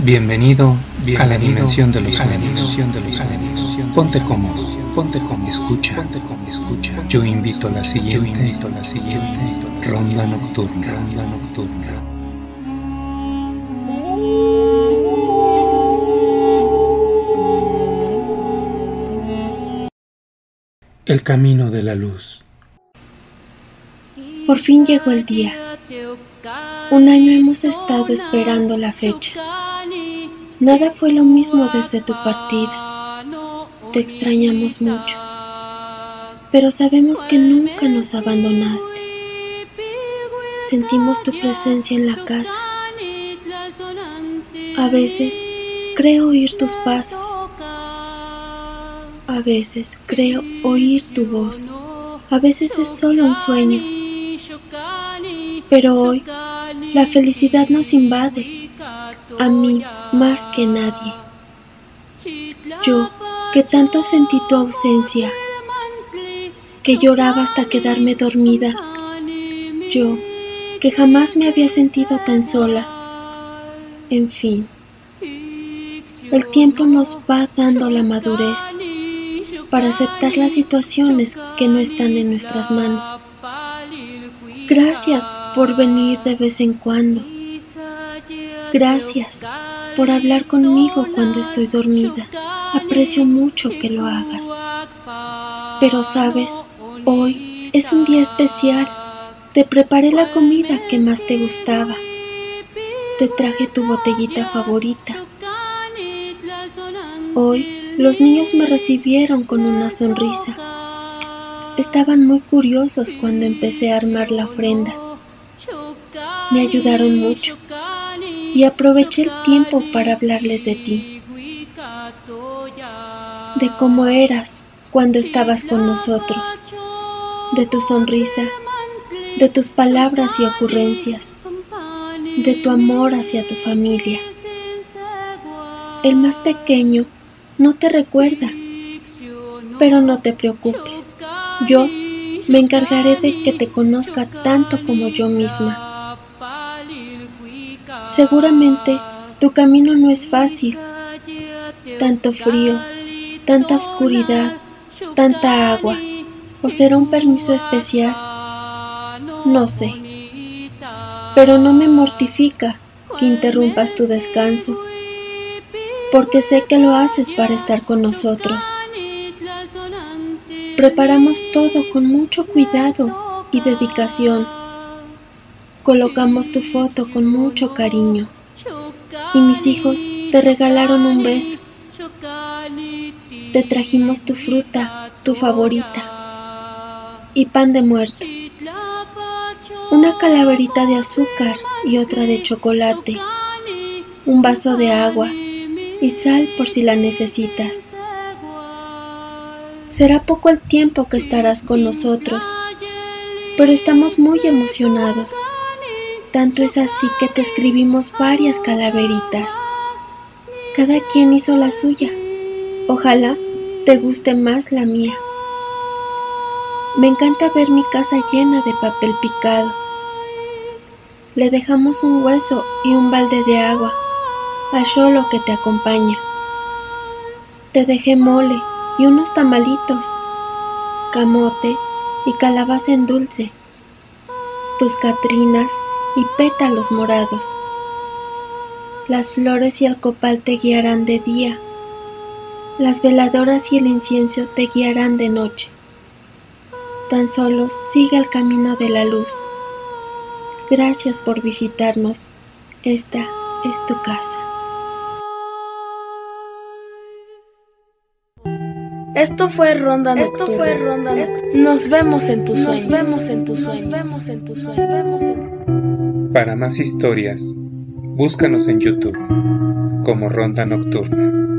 Bienvenido, a la dimensión de los sueños. Ponte cómodo, ponte cómodo, escucha, ponte cómodo, escucha. Yo invito a la siguiente, yo invito a la siguiente ronda nocturna, ronda nocturna. El camino de la luz. Por fin llegó el día. Un año hemos estado esperando la fecha. Nada fue lo mismo desde tu partida. Te extrañamos mucho. Pero sabemos que nunca nos abandonaste. Sentimos tu presencia en la casa. A veces creo oír tus pasos. A veces creo oír tu voz. A veces es solo un sueño. Pero hoy la felicidad nos invade. A mí más que nadie. Yo, que tanto sentí tu ausencia, que lloraba hasta quedarme dormida. Yo, que jamás me había sentido tan sola. En fin, el tiempo nos va dando la madurez para aceptar las situaciones que no están en nuestras manos. Gracias por venir de vez en cuando. Gracias por hablar conmigo cuando estoy dormida. Aprecio mucho que lo hagas. Pero sabes, hoy es un día especial. Te preparé la comida que más te gustaba. Te traje tu botellita favorita. Hoy los niños me recibieron con una sonrisa. Estaban muy curiosos cuando empecé a armar la ofrenda. Me ayudaron mucho y aproveché el tiempo para hablarles de ti, de cómo eras cuando estabas con nosotros, de tu sonrisa, de tus palabras y ocurrencias, de tu amor hacia tu familia. El más pequeño no te recuerda, pero no te preocupes. Yo me encargaré de que te conozca tanto como yo misma. Seguramente tu camino no es fácil. Tanto frío, tanta oscuridad, tanta agua. ¿O será un permiso especial? No sé. Pero no me mortifica que interrumpas tu descanso porque sé que lo haces para estar con nosotros. Preparamos todo con mucho cuidado y dedicación. Colocamos tu foto con mucho cariño y mis hijos te regalaron un beso. Te trajimos tu fruta, tu favorita, y pan de muerto. Una calaverita de azúcar y otra de chocolate. Un vaso de agua y sal por si la necesitas. Será poco el tiempo que estarás con nosotros, pero estamos muy emocionados. Tanto es así que te escribimos varias calaveritas. Cada quien hizo la suya. Ojalá te guste más la mía. Me encanta ver mi casa llena de papel picado. Le dejamos un hueso y un balde de agua a lo que te acompaña. Te dejé mole y unos tamalitos, camote y calabaza en dulce, tus catrinas y pétalos morados. Las flores y el copal te guiarán de día, las veladoras y el incienso te guiarán de noche. Tan solo sigue el camino de la luz. Gracias por visitarnos. Esta es tu casa. Esto fue Ronda Esto fue Ronda Nos vemos en tus sueños. Nos vemos en tus sueños. Nos vemos en tus sueños. Para más historias, búscanos en YouTube como Ronda Nocturna.